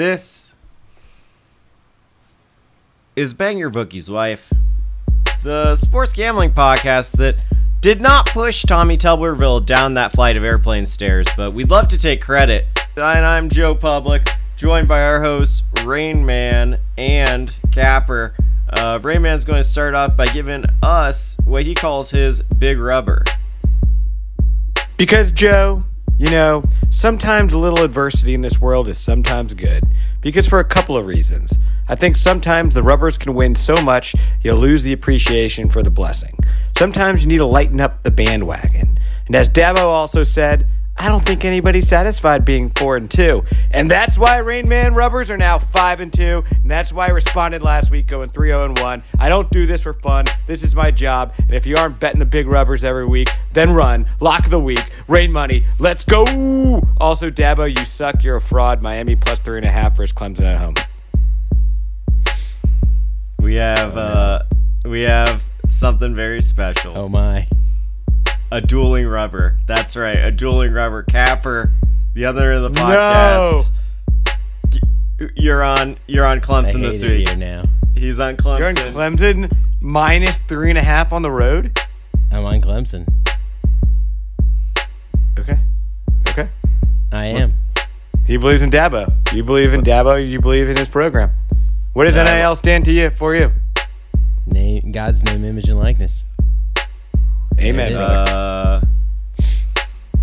This is Bang Your Bookie's Wife, the sports gambling podcast that did not push Tommy Tuberville down that flight of airplane stairs, but we'd love to take credit. And I'm Joe Public, joined by our hosts Rain Man and Capper. Uh, Rain Man's going to start off by giving us what he calls his big rubber. Because, Joe, you know, sometimes a little adversity in this world is sometimes good. Because for a couple of reasons. I think sometimes the rubbers can win so much you'll lose the appreciation for the blessing. Sometimes you need to lighten up the bandwagon. And as Dabo also said, I don't think anybody's satisfied being four and two, and that's why Rain Man rubbers are now five and two, and that's why I responded last week going three zero and one. I don't do this for fun. This is my job, and if you aren't betting the big rubbers every week, then run lock of the week, rain money. Let's go. Also, Dabo, you suck. You're a fraud. Miami plus three and a half versus Clemson at home. We have uh, we have something very special. Oh my. A dueling rubber. That's right, a dueling rubber. Capper, the other of the podcast. No. You're on. You're on Clemson hate this week. here now. He's on Clemson. You're in Clemson minus three and a half on the road. I'm on Clemson. Okay. Okay. I am. He believes in Dabo. You believe in Dabo. You believe in his program. What does NIL stand to you for you? Name God's name, image, and likeness. Amen. it is. brother. Uh,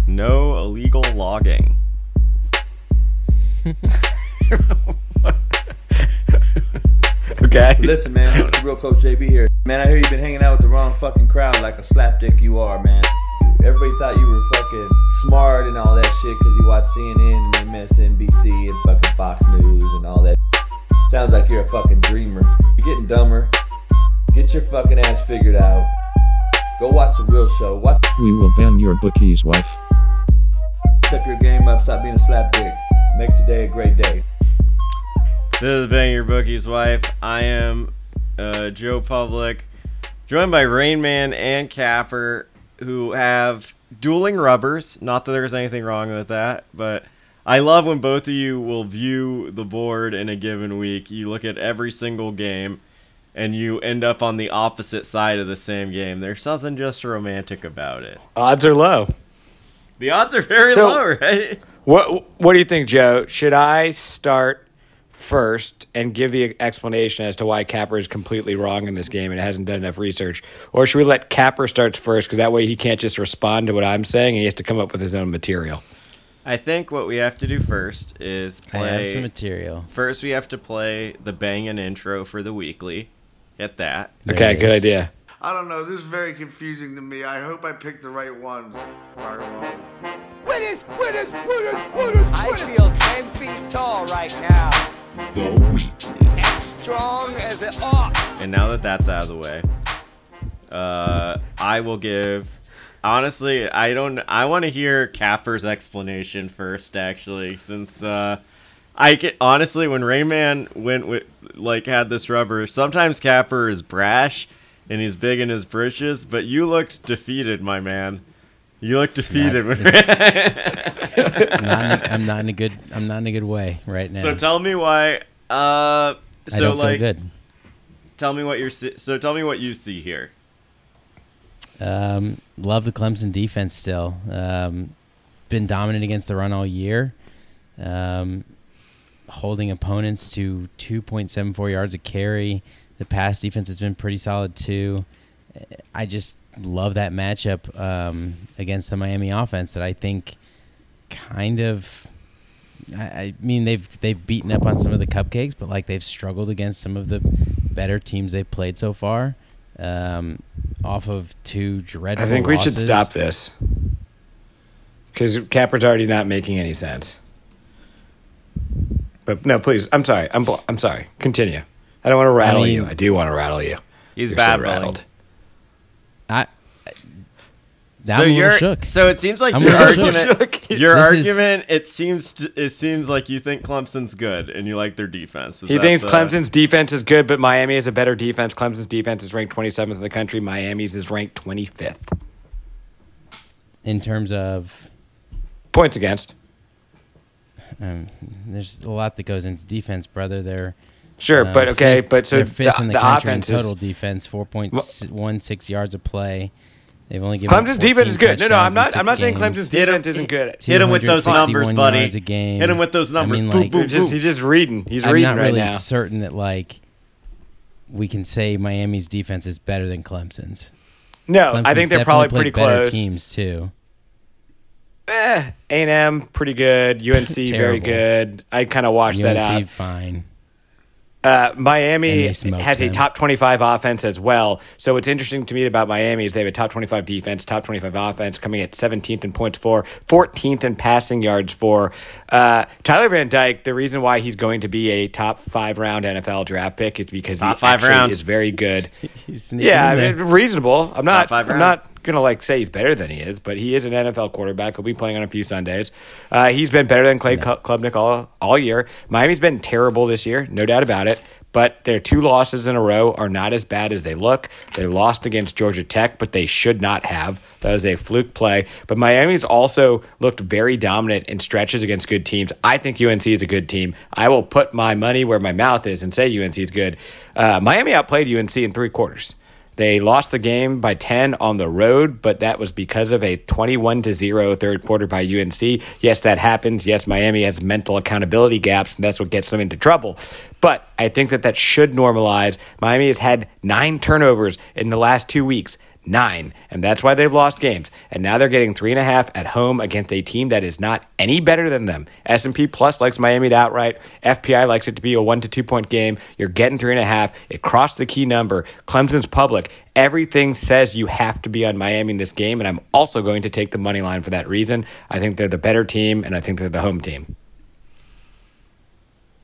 no illegal logging. okay. Listen, man, it's the real Coach JB here. Man, I hear you've been hanging out with the wrong fucking crowd like a slapdick you are, man. Everybody thought you were fucking smart and all that shit because you watch CNN and MSNBC and fucking Fox News and all that. Sounds like you're a fucking dreamer. You're getting dumber. Get your fucking ass figured out. Go watch the real show. Watch We will ban your bookie's wife. step your game up. Stop being a slapdick. Make today a great day. This is Bang Your Bookie's wife. I am uh, Joe Public, joined by Rain Man and Capper, who have dueling rubbers. Not that there's anything wrong with that, but I love when both of you will view the board in a given week. You look at every single game, and you end up on the opposite side of the same game. There's something just romantic about it. Odds are low. The odds are very So- low, right? What What do you think, Joe? Should I start first and give the explanation as to why Capper is completely wrong in this game and hasn't done enough research, or should we let Capper start first because that way he can't just respond to what I'm saying and he has to come up with his own material? I think what we have to do first is I play. have some material. First, we have to play the bangin' intro for the weekly. Get that. There okay, good idea. I don't know. This is very confusing to me. I hope I picked the right ones. Winners, winners, winners, winners, I feel 10 feet tall right now. Strong as an ox. And now that that's out of the way, uh, I will give. Honestly, I don't. I want to hear Capper's explanation first, actually, since uh, I get honestly when Rain Man went with like had this rubber. Sometimes Capper is brash and he's big in his britches, but you looked defeated, my man. You looked defeated. when- I'm not, in a, I'm not in a good. I'm not in a good way right now. so tell me why. Uh, I so don't like, feel good. tell me what you're. So tell me what you see here. Um, love the Clemson defense still. Um, been dominant against the run all year. Um, holding opponents to 2.74 yards a carry. The pass defense has been pretty solid too. I just love that matchup um, against the Miami offense that I think kind of. I, I mean they've they've beaten up on some of the cupcakes, but like they've struggled against some of the better teams they've played so far. Um, off of two dreadful. I think we should stop this because Capper's already not making any sense. But no, please. I'm sorry. I'm bl- I'm sorry. Continue. I don't want to rattle mean- you. I do want to rattle you. He's You're bad so rattled. I. so I'm you're shook. so it seems like I'm your argument shook. your This is- argument it seems to, it seems like you think Clemson's good and you like their defense. Is He thinks the- Clemson's defense is good, but Miami is a better defense. Clemson's defense is ranked 27th in the country. Miami's is ranked 25th. in terms of Points against. Um, there's a lot that goes into defense, brother. They're Sure, uh, but okay, fifth- but so they're the, in the, the country offense in is total defense, four point one six yards a play. They've only given up Clemson's defense is good. No, no, I'm not. I'm not six saying. Clemson's Hit him- defense isn't good. Hit him with those numbers, buddy. yards a game. Hit him with those I numbers. mean, Boom, like- boom, He's just, boom. he's just reading. He's I'm reading not right really now. certain that like we can say Miami's defense is better than Clemson's. No, Clemson's I think they're probably pretty close. teams too. Eh, A&M pretty good. UNC very good. I kind of watched that UNC out. fine. Uh, Miami they smoked has a top 25 offense as well. So what's interesting to me about Miami is they have a top 25 defense, top 25 offense, coming at 17th in points for, 14th in passing yards for. Uh, Tyler Van Dyke, the reason why he's going to be a top five round NFL draft pick is because Top he five actually round. is very good. He's yeah, I mean, reasonable. I'm not. five I'm round. not gonna like say he's better than he is, but he is an NFL quarterback. He'll be playing on a few Sundays. Uh, he's been better than Clay Cl- Klubnik all all year. Miami's been terrible this year, no doubt about it. But their two losses in a row are not as bad as they look. They lost against Georgia Tech, but they should not have. That was a fluke play. But Miami's also looked very dominant in stretches against good teams. I think UNC is a good team. I will put my money where my mouth is and say UNC is good. Uh, Miami outplayed UNC in three quarters. They lost the game by 10 on the road, but that was because of a 21 to 0 third quarter by UNC. Yes, that happens. Yes, Miami has mental accountability gaps, and that's what gets them into trouble. But I think that that should normalize. Miami has had nine turnovers in the last two weeks. Nine. And that's why they've lost games. And now they're getting three and a half at home against a team that is not any better than them. S&P Plus likes Miami to outright. FPI likes it to be a one to two point game. You're getting three and a half. It crossed the key number. Clemson's public. Everything says you have to be on Miami in this game. And I'm also going to take the money line for that reason. I think they're the better team, and I think they're the home team.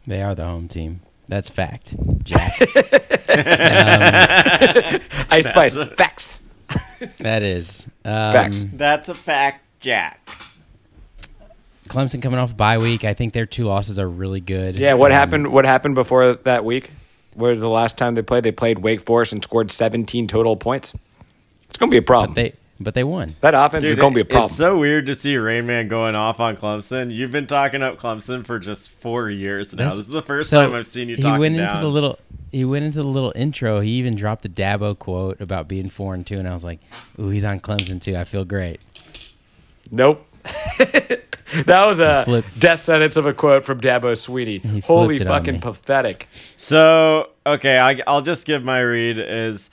They are the home team. That's fact, Jack. Um, Ice Spice. Facts. That is. Um, Facts. That's a fact, Jack. Clemson coming off bye week. I think their two losses are really good. Yeah, what Um, happened? What happened before that week? Where the last time they played, they played Wake Forest and scored 17 total points. It's going to be a problem. They, but they won. that offense is going to be a problem. It's so weird to see Rain Man going off on Clemson. You've been talking up Clemson for just four years now. That's- this is the first so time I've seen you he talking went down. into the little. He went into the little intro. He even dropped the Dabo quote about being four and two, and I was like, "Ooh, he's on Clemson too. I feel great." nope. that was a death sentence of a quote from Dabo Swinney. Holy flipped it on fucking pathetic. So okay, I, I'll just give my read is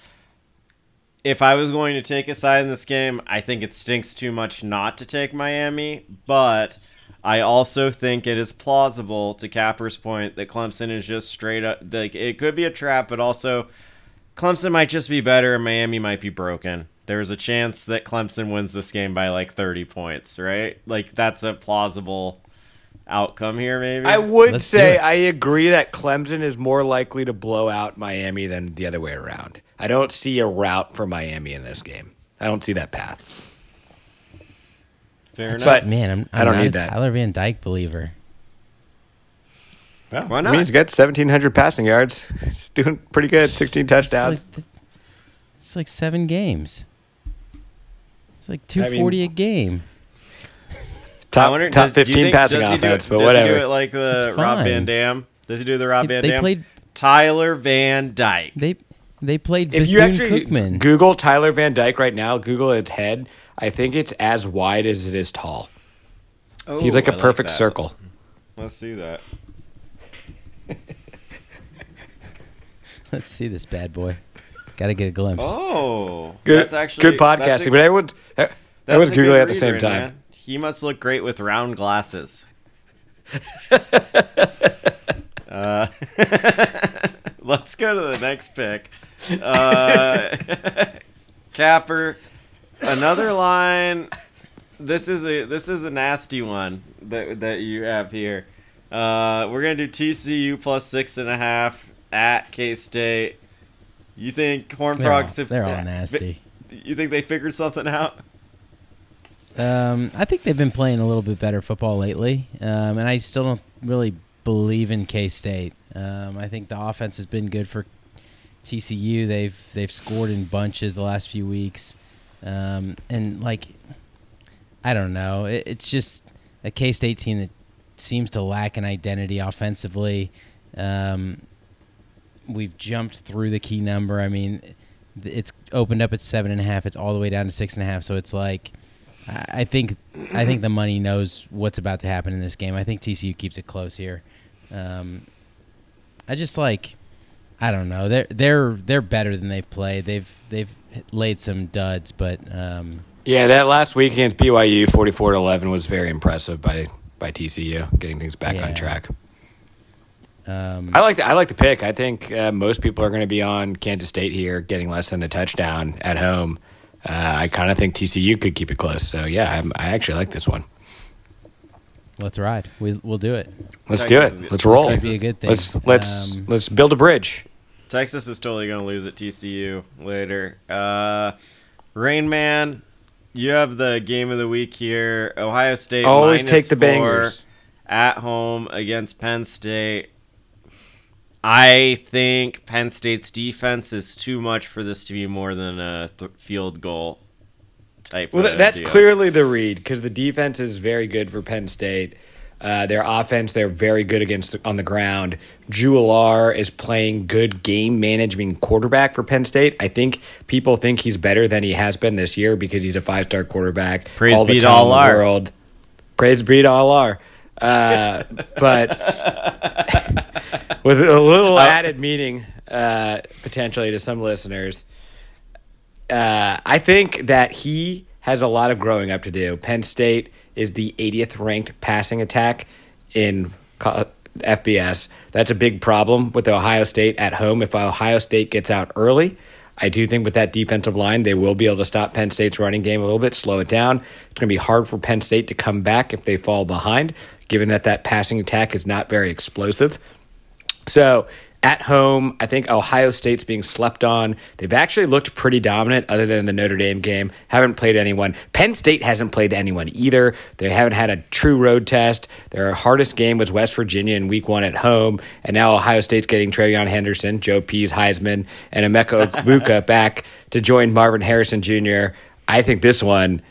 if I was going to take a side in this game, I think it stinks too much not to take Miami, but I also think it is plausible to Capper's point that Clemson is just straight up like it could be a trap, but also Clemson might just be better and Miami might be broken. There's a chance that Clemson wins this game by like 30 points, right? Like that's a plausible outcome here maybe. I would Let's say. I agree that Clemson is more likely to blow out Miami than the other way around. I don't see a route for Miami in this game. I don't see that path. Fair enough. But- Man, I'm, I'm I don't not need a that. Tyler Van Dyke believer. Well, Why I not? mean, he's got 1,700 passing yards. He's doing pretty good. 16 touchdowns. Like, it's like seven games. It's like I mean- 240 a game. Top, wonder, top does- 15 think- passing does do offense, it- but does whatever. he do it like the Rob. Van Dam? Does he do the Rob They- Van they Dam? played- Tyler Van Dyke. They they played if you actually Cookman. Google Tyler Van Dyke right now, Google its head, I think it's as wide as it is tall. Oh, He's like a Oh, perfect that. circle. Let's see that. Let's see this bad boy. Got to get a glimpse. Oh, Good, that's actually good that's podcasting, a- but everyone's that's everyone's a googling at the same read, time. man. He must look great with round glasses. uh, let's go to the next pick. Uh, Capper, another line. This is a this is a nasty one that that you have here. Uh, we're gonna do TCU plus six and a half at K State. You think Horn They're all, Frogs? they're all nasty. You think they figured something out? Um, I think they've been playing a little bit better football lately, um, and I still don't really believe in K State. Um, I think the offense has been good for TCU. They've they've scored in bunches the last few weeks, um, and like I don't know, it, it's just a K State team that seems to lack an identity offensively. Um, we've jumped through the key number. I mean, it's opened up at seven and a half. It's all the way down to six and a half. So it's like, I think, I think the money knows what's about to happen in this game. I think TCU keeps it close here. Um, I just like, I don't know. They're they're they're better than they've played. They've they've laid some duds, but um, Yeah, that last week against BYU, forty-four to eleven, was very impressive by by TCU getting things back Yeah. on track. um, I like the, I like the pick. I think uh, most people are going to be on Kansas State here, getting less than a touchdown at home. Uh, I kind of think TCU could keep it close. So yeah, I'm, I actually like this one. let's ride. We we'll do it. Let's Texas do it. Let's roll. That'd be a good thing. Let's let's Um, let's build a bridge. Texas is totally going to lose at TCU later. Uh, Rain Man, you have the game of the week here. Ohio State Always minus take the four bangers. at home against Penn State. I think Penn State's defense is too much for this to be more than a th- field goal type. Well, that's deal. clearly the read because the defense is very good for Penn State. Uh, their offense, they're very good against the, on the ground. Drew Allar is playing good game management quarterback for Penn State. I think people think he's better than he has been this year because he's a five star quarterback. Praise all be to the Allah. world. Praise be to Allah. Uh, but with a little added meaning uh, potentially to some listeners, uh, I think that he has a lot of growing up to do. Penn State is the 80th ranked passing attack in FBS. That's a big problem with Ohio State at home. If Ohio State gets out early, I do think with that defensive line, they will be able to stop Penn State's running game a little bit, slow it down. It's going to be hard for Penn State to come back if they fall behind, given that that passing attack is not very explosive. So at home, I think Ohio State's being slept on. They've actually looked pretty dominant, other than the Notre Dame game. Haven't played anyone. Penn State hasn't played anyone either. They haven't had a true road test. Their hardest game was West Virginia in Week One at home, and now Ohio State's getting TreVeyon Henderson, Joe P's, Heisman, and Emeka Egbuka back to join Marvin Harrison Jr. I think this one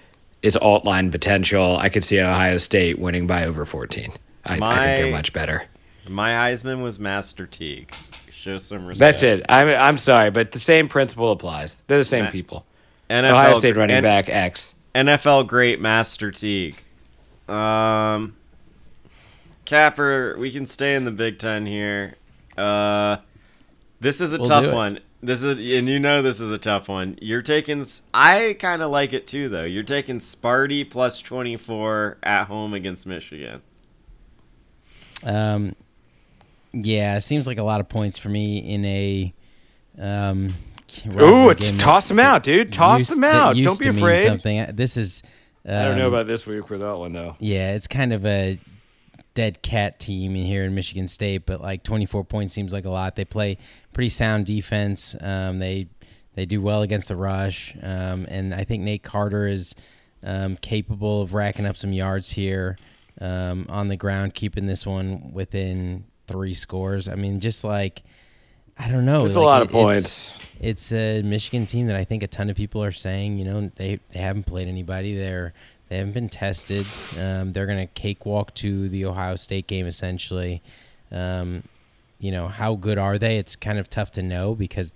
is alt line potential. I could see Ohio State winning by over 14. I, I think they're much better. My Heisman was Master Teague. Show some respect. That's it. I'm I'm sorry, but the same principle applies. They're the same Ma- people. NFL Ohio State running N- back X. NFL great Master Teague. Um, Capper, we can stay in the Big Ten here. Uh, this is a We'll tough one. This is, and you know this is a tough one. You're taking. I kind of like it too, though. You're taking Sparty plus twenty four at home against Michigan. Um, yeah, it seems like a lot of points for me in a. Um, Ooh, it's toss them out, dude. Toss used- them out. Don't be afraid. Something. Uh, This is. Um, I don't know about this week for that one though. Yeah, it's kind of a dead cat team in here in Michigan State, but like 24 points seems like a lot. They play pretty sound defense. Um, they they do well against the rush, um, and I think Nate Carter is um, capable of racking up some yards here um, on the ground, keeping this one within three scores. I mean, just like I don't know, It's a lot it- of points. It's, it's a Michigan team that I think a ton of people are saying, you know, they they haven't played anybody. They're they haven't been tested. Um, they're gonna cakewalk to the Ohio State game essentially. Um, you know, how good are they? It's kind of tough to know because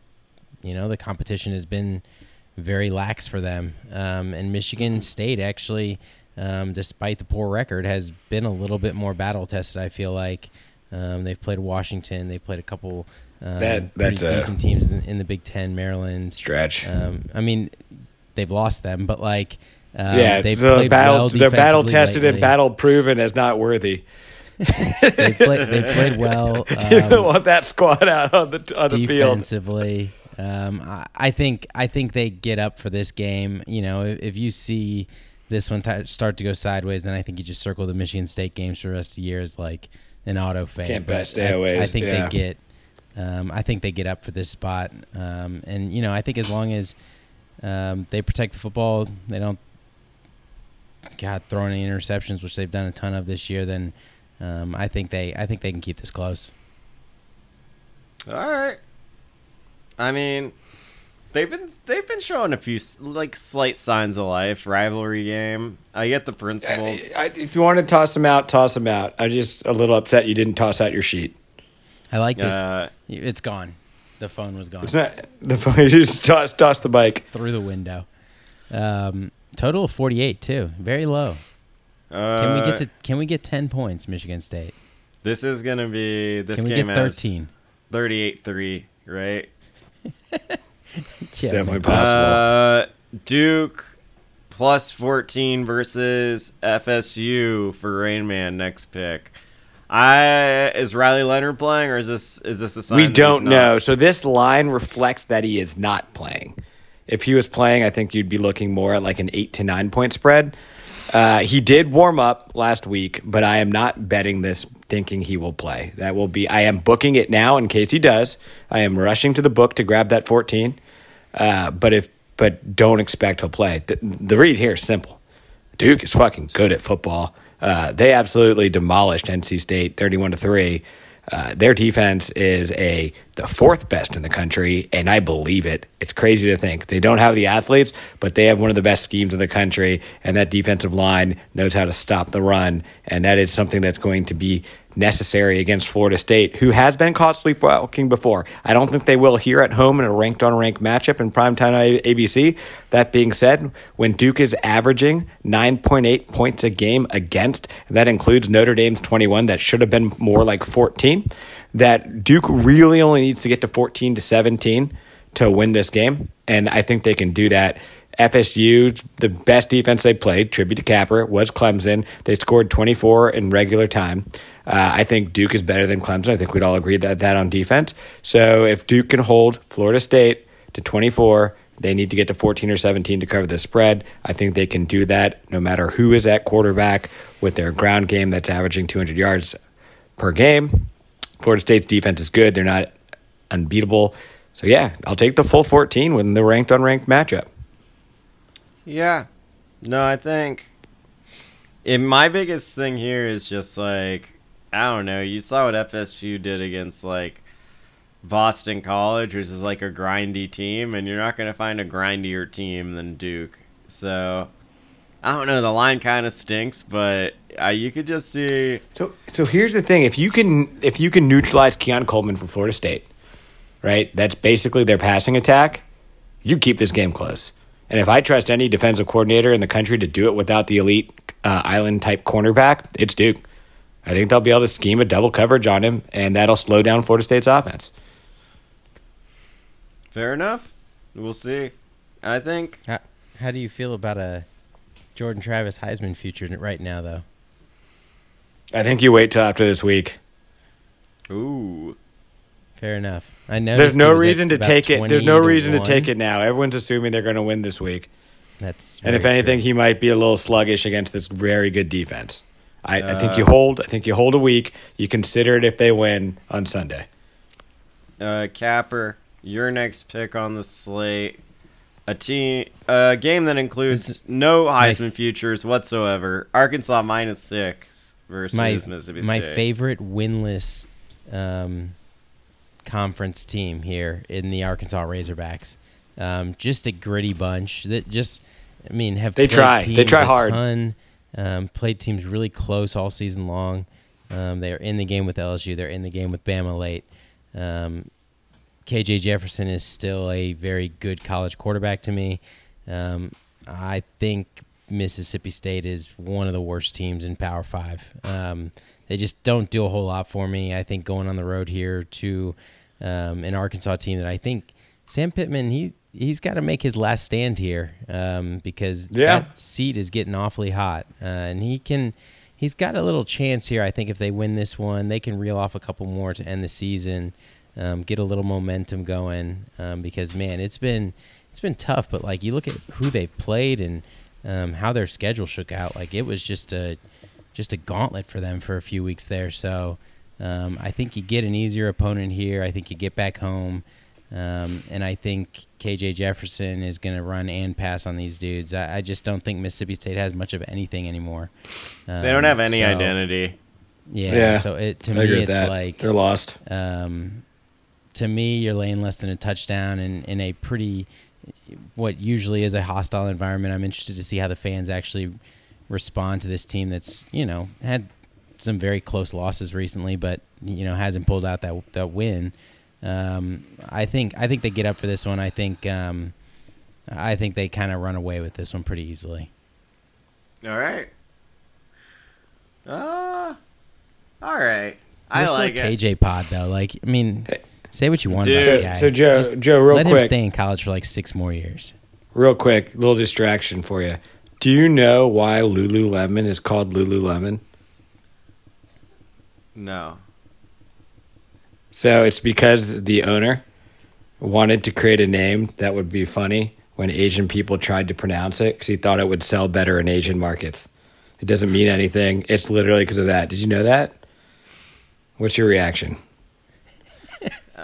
you know the competition has been very lax for them. Um, and Michigan State actually, um, despite the poor record, has been a little bit more battle tested. I feel like um, they've played Washington, they've played a couple um, That- pretty that's a- decent teams in, in the Big Ten, Maryland. Stretch. Um, I mean, they've lost them, but like, um, yeah, they've the played battle, well they're battle tested and battle proven as not worthy. They play, they played well. you don't um, want that squad out on the on the field. defensively. Um, I, I think I think they get up for this game. You know, if, if you see this one t- start to go sideways, then I think you just circle the Michigan State games for the rest of the year as like an auto fan. Can't But bet stayaways, I, I think yeah. they get. Um, I think they get up for this spot, um, and you know, I think as long as um, they protect the football, they don't. God, throw any interceptions, which they've done a ton of this year. Then um, I think they, I think they can keep this close. All right. I mean, they've been they've been showing a few like slight signs of life. Rivalry game. I get the principles. I, if you want to toss them out, toss them out. I'm just a little upset you didn't toss out your sheet. I like this. Uh, it's gone. The phone was gone It's not the phone. You just toss toss the bike. through the window. Um, total of 48 too. Very low. uh, Can we get to Can we get 10 points, Michigan State? This is gonna be this Can we game get 13? 38-3, right? It's definitely possible. Uh, Duke plus 14 versus FSU for Rain Man next pick. I is Riley Leonard playing or is this is this a sign we don't not? know. So this line reflects that he is not playing. If he was playing, I think you'd be looking more at like an eight to nine point spread. Uh, he did warm up last week, but I am not betting this thinking he will play. That will be. I am booking it now in case he does. I am rushing to the book to grab that fourteen. Uh, but if but don't expect he'll play. The, the read here is simple. Duke is fucking good at football. Uh, they absolutely demolished NC State, thirty-one to three. Uh, their defense is a the fourth best in the country, and I believe it. It's crazy to think they don't have the athletes, but they have one of the best schemes in the country, and that defensive line knows how to stop the run, and that is something that's going to be necessary against Florida State, who has been caught sleepwalking before. I don't think they will here at home in a ranked on ranked matchup in primetime ABC. That being said, when Duke is averaging 9.8 points a game against, and that includes Notre Dame's 21, that should have been more like 14, that Duke really only needs to get to 14 to 17 to win this game. And I think they can do that. FSU, the best defense they played, tribute to Capper, was Clemson. They scored 24 in regular time. Uh, I think Duke is better than Clemson. I think we'd all agree that that on defense. So if Duke can hold Florida State to 24, they need to get to 14 or 17 to cover the spread. I think they can do that no matter who is at quarterback with their ground game that's averaging 200 yards per game. Florida State's defense is good. They're not unbeatable. So yeah, I'll take the full 14 when the ranked on ranked matchup. Yeah. No, I think and my biggest thing here is just like I don't know, you saw what FSU did against like Boston College, which is like a grindy team, and you're not gonna find a grindier team than Duke. So I don't know, the line kinda stinks, but uh, you could just see So so here's the thing: if you can if you can neutralize Keon Coleman from Florida State, right? That's basically their passing attack. You keep this game close. And if I trust any defensive coordinator in the country to do it without the elite uh, island type cornerback, it's Duke. I think they'll be able to scheme a double coverage on him, and that'll slow down Florida State's offense. fair enough. We'll see. I think How, how do you feel about a Jordan Travis Heisman future right now, though? I think you wait till after this week. Ooh. Fair enough. I know There's no reason to take it. There's no reason to take it now. Everyone's assuming they're going to win this week. That's And if anything, true. he might be a little sluggish against this very good defense. I, I think Uh, you hold. I think you hold a week. You consider it if they win on Sunday. Uh, Capper, your next pick on the slate. A team, a game that includes no Heisman futures whatsoever. Arkansas minus six versus my Mississippi State. my favorite winless um, conference team here in the Arkansas Razorbacks. Um, just a gritty bunch that just, I mean, have They try. They try hard. Ton, um, played teams really close all season long. Um, they are in the game with LSU. They're in the game with Bama late. Um, KJ Jefferson is still a very good college quarterback to me. Um, I think Mississippi State is one of the worst teams in Power Five. Um, they just don't do a whole lot for me. I think going on the road here to um, an Arkansas team that I think Sam Pittman he he's got to make his last stand here um, because Yeah. that seat is getting awfully hot, uh, and he can. He's got a little chance here. I think if they win this one, they can reel off a couple more to end the season, um, get a little momentum going. Um, because man, it's been it's been tough. But like you look at who they've played and um, how their schedule shook out, like it was just a just a gauntlet for them for a few weeks there. So um, I think you get an easier opponent here. I think you get back home. Um, and I think KJ Jefferson is going to run and pass on these dudes. I, I just don't think Mississippi State has much of anything anymore. They don't Um, have any so- identity. Yeah, Yeah, So it to I me, it's that. like They're lost. um, to me, you're laying less than a touchdown in, in a pretty, what usually is a hostile environment. I'm interested to see how the fans actually respond to this team that's, you know, had some very close losses recently, but, you know, hasn't pulled out that, that win. Um, I think I think they get up for this one. I think um, I think they kind of run away with this one pretty easily. All right. Uh, all right. I We're still like it. KJ Pod though. Like, I mean, say what you want Dude. about the guy. So Joe, Just Joe, real let quick, let him stay in college for like six more years. real quick, little distraction for you. Do you know why Lululemon is called Lululemon? No. So it's because the owner wanted to create a name that would be funny when Asian people tried to pronounce it because he thought it would sell better in Asian markets. It doesn't mean anything. It's literally because of that. Did you know that? What's your reaction?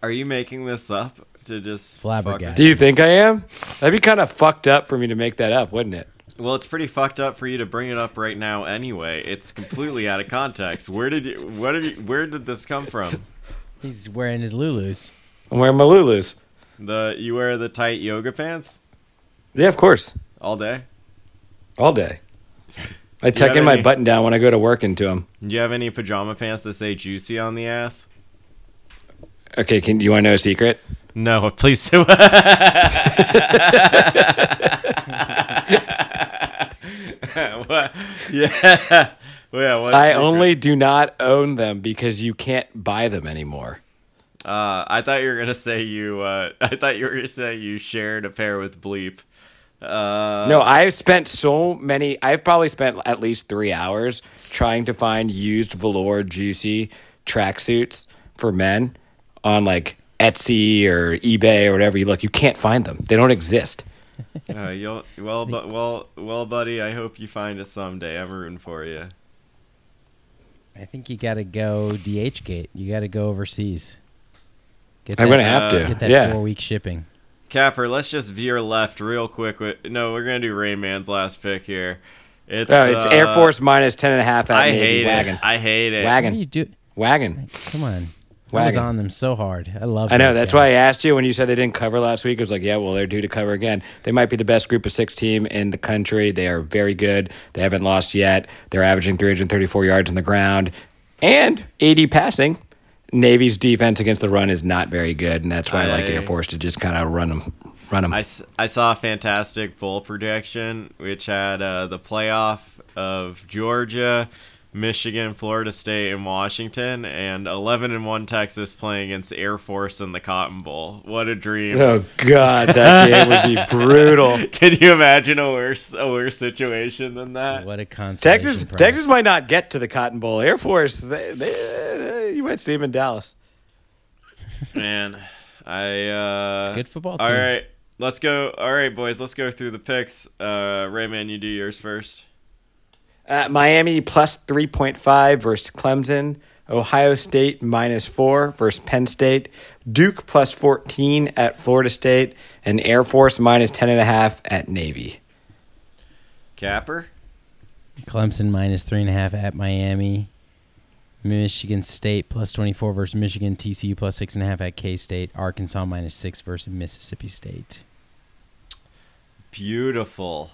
Are you making this up to just Flabbergasted. fuck Do you think I am? That'd be kind of fucked up for me to make that up, wouldn't it? Well, it's pretty fucked up for you to bring it up right now. Anyway, it's completely out of context. Where did you? What did you? Where did this come from? He's wearing his Lulus. I'm wearing my Lulus. The you wear the tight yoga pants Yeah, of course. all day. All day. I tuck have in my any- button down when I go to work into them. Do you have any pajama pants that say "juicy" on the ass? Okay, can do you want to know a secret? No, please do. what? Yeah. Well, yeah. I only do not own them because you can't buy them anymore. Uh, I thought you were gonna say you. Uh, I thought you were gonna say you shared a pair with Bleep. Uh, No, I've spent so many. I've probably spent at least three hours trying to find used velour juicy tracksuits for men on like Etsy or eBay or whatever you look. You can't find them. They don't exist. Uh, you'll well, but well, well, buddy. I hope you find it someday. I'm rooting for you. I think you got to go DHgate. You got to go overseas. Get I'm gonna have uh, to. get that yeah. four week shipping. Capper, let's just veer left real quick. No, we're gonna do Rain Man's last pick here. It's Oh, it's uh, Air Force minus ten and a half at I Navy. hate wagon. it. I hate it. What Wagon. do you do? Wagon. Come on. I was on them so hard. I love. I know. those That's why I asked you when you said they didn't cover last week. I was like, yeah, well, they're due to cover again. They might be the best group of six team in the country. They are very good. They haven't lost yet. They're averaging 334 yards on the ground and 80 passing. Navy's defense against the run is not very good, and that's why I, like Air Force to just kind of run them, run them. I saw a fantastic bowl projection, which had uh, the playoff of Georgia, Michigan, Florida State, and Washington, and 11 and 1 Texas playing against Air Force in the Cotton Bowl. What a dream. oh God, that game would be brutal. Can you imagine a worse a worse situation than that? What a concept. Texas, prize. Texas might not get to the Cotton Bowl. Air Force, they, they, they- you might see them in Dallas. Man, I uh It's good football All team. right. Let's go. All right, boys, let's go through the picks. Uh Rain Man, you do yours first. Uh, Miami plus 3.5 versus Clemson. Ohio State minus 4 versus Penn State. Duke plus 14 at Florida State. And Air Force minus 10.5 at Navy. Capper? Clemson minus three and a half at Miami. Michigan State plus 24 versus Michigan. TCU plus six and a half at K State. Arkansas minus six versus Mississippi State. Beautiful.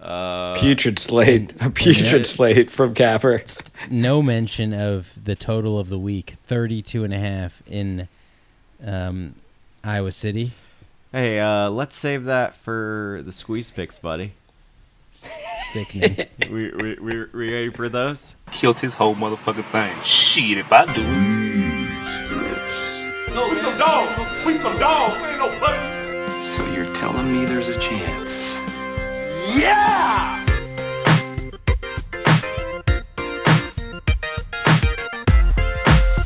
Uh Putrid slate. A putrid yeah. slate from Capper. No mention of the total of the week 32 and a half in um, Iowa City. Hey, uh let's save that for the squeeze picks, buddy. Sickening. we, we, we, we ready for those? killed his whole motherfucking thing. Shit, if I do it. We some dogs. We some dogs. We ain't no puppies. So you're telling me there's a chance? Yeah!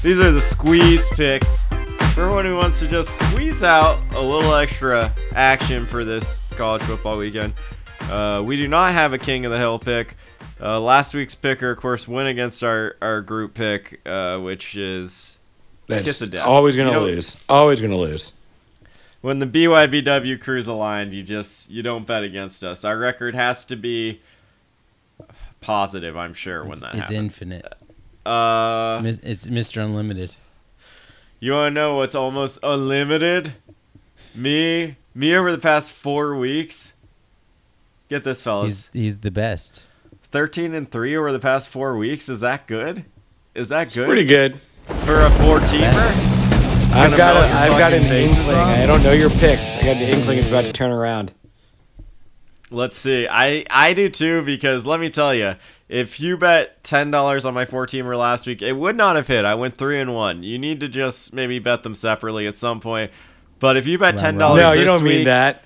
These are the squeeze picks. For everyone who wants to just squeeze out a little extra action for this college football weekend, uh, we do not have a King of the Hill pick. Uh, last week's picker, of course, went against our, our group pick, uh, which is That's kiss of death. always going to lose. Always going to lose. When the BYBW crew's aligned, you just you don't bet against us. Our record has to be positive. I'm sure when It's, that it's happens. infinite. uh, It's Mr. Unlimited. You want to know what's almost unlimited? Me, me over the past four weeks. Get this, fellas. He's he's the best. Thirteen and three over the past four weeks. Is that good? Is that good? Pretty good. for a four teamer. I've got a, I've got an inkling. off? I don't know your picks. I got an inkling it's about to turn around. Let's see. I I do too because let me tell you, if you bet ten dollars on my four teamer last week, it would not have hit. I went three and one. You need to just maybe bet them separately at some point. But if you bet ten dollars, No, you don't week, mean that.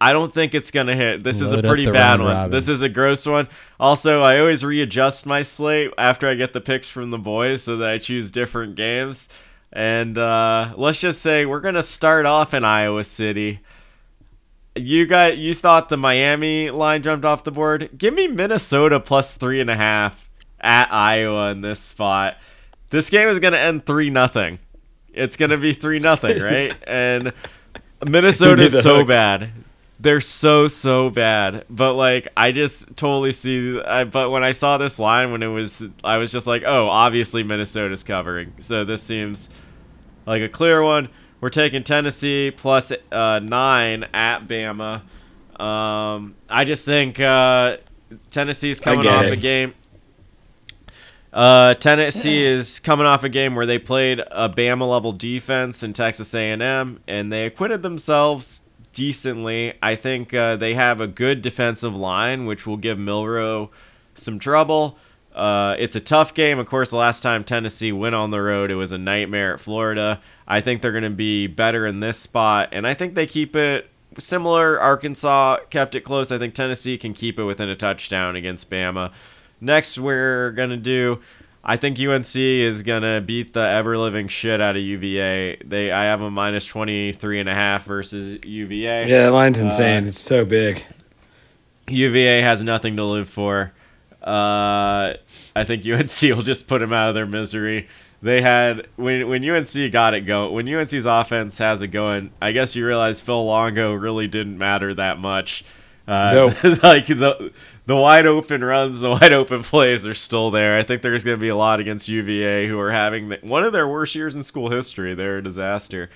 I don't think it's gonna hit. This is a pretty bad one. robin. This is a gross one. Also, I always readjust my slate after I get the picks from the boys so that I choose different games. And uh, let's just say we're gonna start off in Iowa City. You got you thought the Miami line jumped off the board. Give me Minnesota plus three and a half at Iowa in this spot. This game is gonna end three nothing. It's gonna be three nothing, right? and Minnesota Give me the is so hook. bad. They're so so bad. But like I just totally see I, but when I saw this line when it was I was just like, "Oh, obviously Minnesota's covering." So this seems like a clear one. We're taking Tennessee plus uh, 9 at Bama. Um, I just think uh, Tennessee's coming off it. a game uh, Tennessee is coming off a game where they played a Bama level defense in Texas A&M, and they acquitted themselves decently. I think uh, they have a good defensive line, which will give Milroe some trouble. Uh, it's a tough game. Of course, the last time Tennessee went on the road, it was a nightmare at Florida. I think they're going to be better in this spot, and I think they keep it similar. Arkansas kept it close. I think Tennessee can keep it within a touchdown against Bama. Next, we're gonna do. I think UNC is gonna beat the ever living shit out of UVA. They, I have a minus twenty three and a half versus UVA. Yeah, that line's insane. Uh, it's so big. UVA has nothing to live for. Uh, I think UNC will just put them out of their misery. They had when when UNC got it going. When UNC's offense has it going, I guess you realize Phil Longo really didn't matter that much. Uh, Nope. like the the wide open runs, the wide open plays are still there. I think there's going to be a lot against UVA who are having the, one of their worst years in school history. They're a disaster.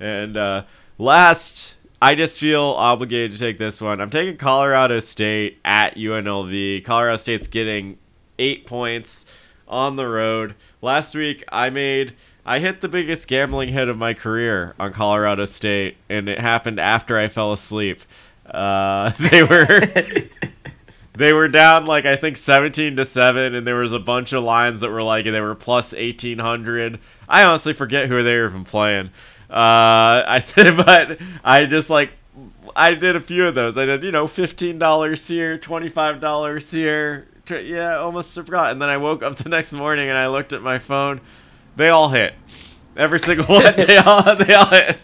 And uh, last, I just feel obligated to take this one. I'm taking Colorado State at UNLV. Colorado State's getting eight points on the road. Last week, I made. I hit the biggest gambling hit of my career on Colorado State, and it happened after I fell asleep. Uh, they were they were down like I think 17 to 7 and there was a bunch of lines that were like they were plus 1800. I honestly forget who they were even playing. Uh I but I just like I did a few of those. I did, you know, $15 here, $25 here. Tr- Yeah, almost forgot. And then I woke up the next morning and I looked at my phone. They all hit. Every single one. they all they all hit.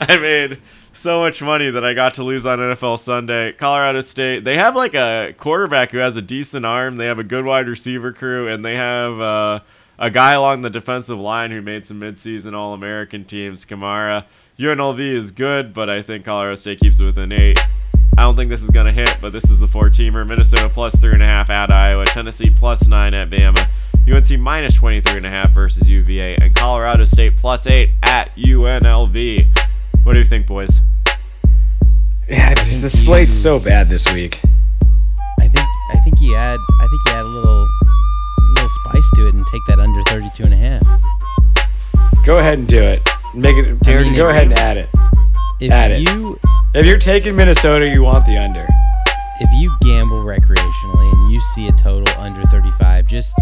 I made so much money that I got to lose on NFL Sunday. Colorado State, they have like a quarterback who has a decent arm. They have a good wide receiver crew, and they have uh, a guy along the defensive line who made some midseason All American teams, Kamara. UNLV is good, but I think Colorado State keeps it within eight. I don't think this is going to hit, but this is the four teamer. Minnesota plus three and a half at Iowa. Tennessee plus nine at Bama. UNC minus 23 and a half versus UVA. And Colorado State plus eight at UNLV. What do you think, boys? Yeah, just, the slate's so bad this week. I think I think you add I think you add a little little spice to it and take that under 32 and a half. Go ahead and do it. Make it. I mean, go if- ahead and add it. If Add it. you If you're taking Minnesota, you want the under. if you gamble recreationally and you see a total under 35, just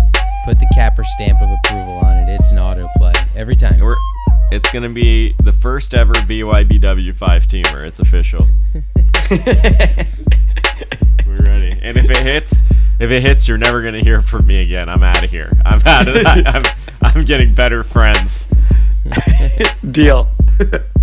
put the capper stamp of approval on it. It's an auto play every time. We're, it's going to be the first ever BYBW five teamer. It's official. We're ready. And if it hits, if it hits, you're never going to hear from me again. I'm out of here. I'm out of that. I'm, I'm getting better friends. Deal.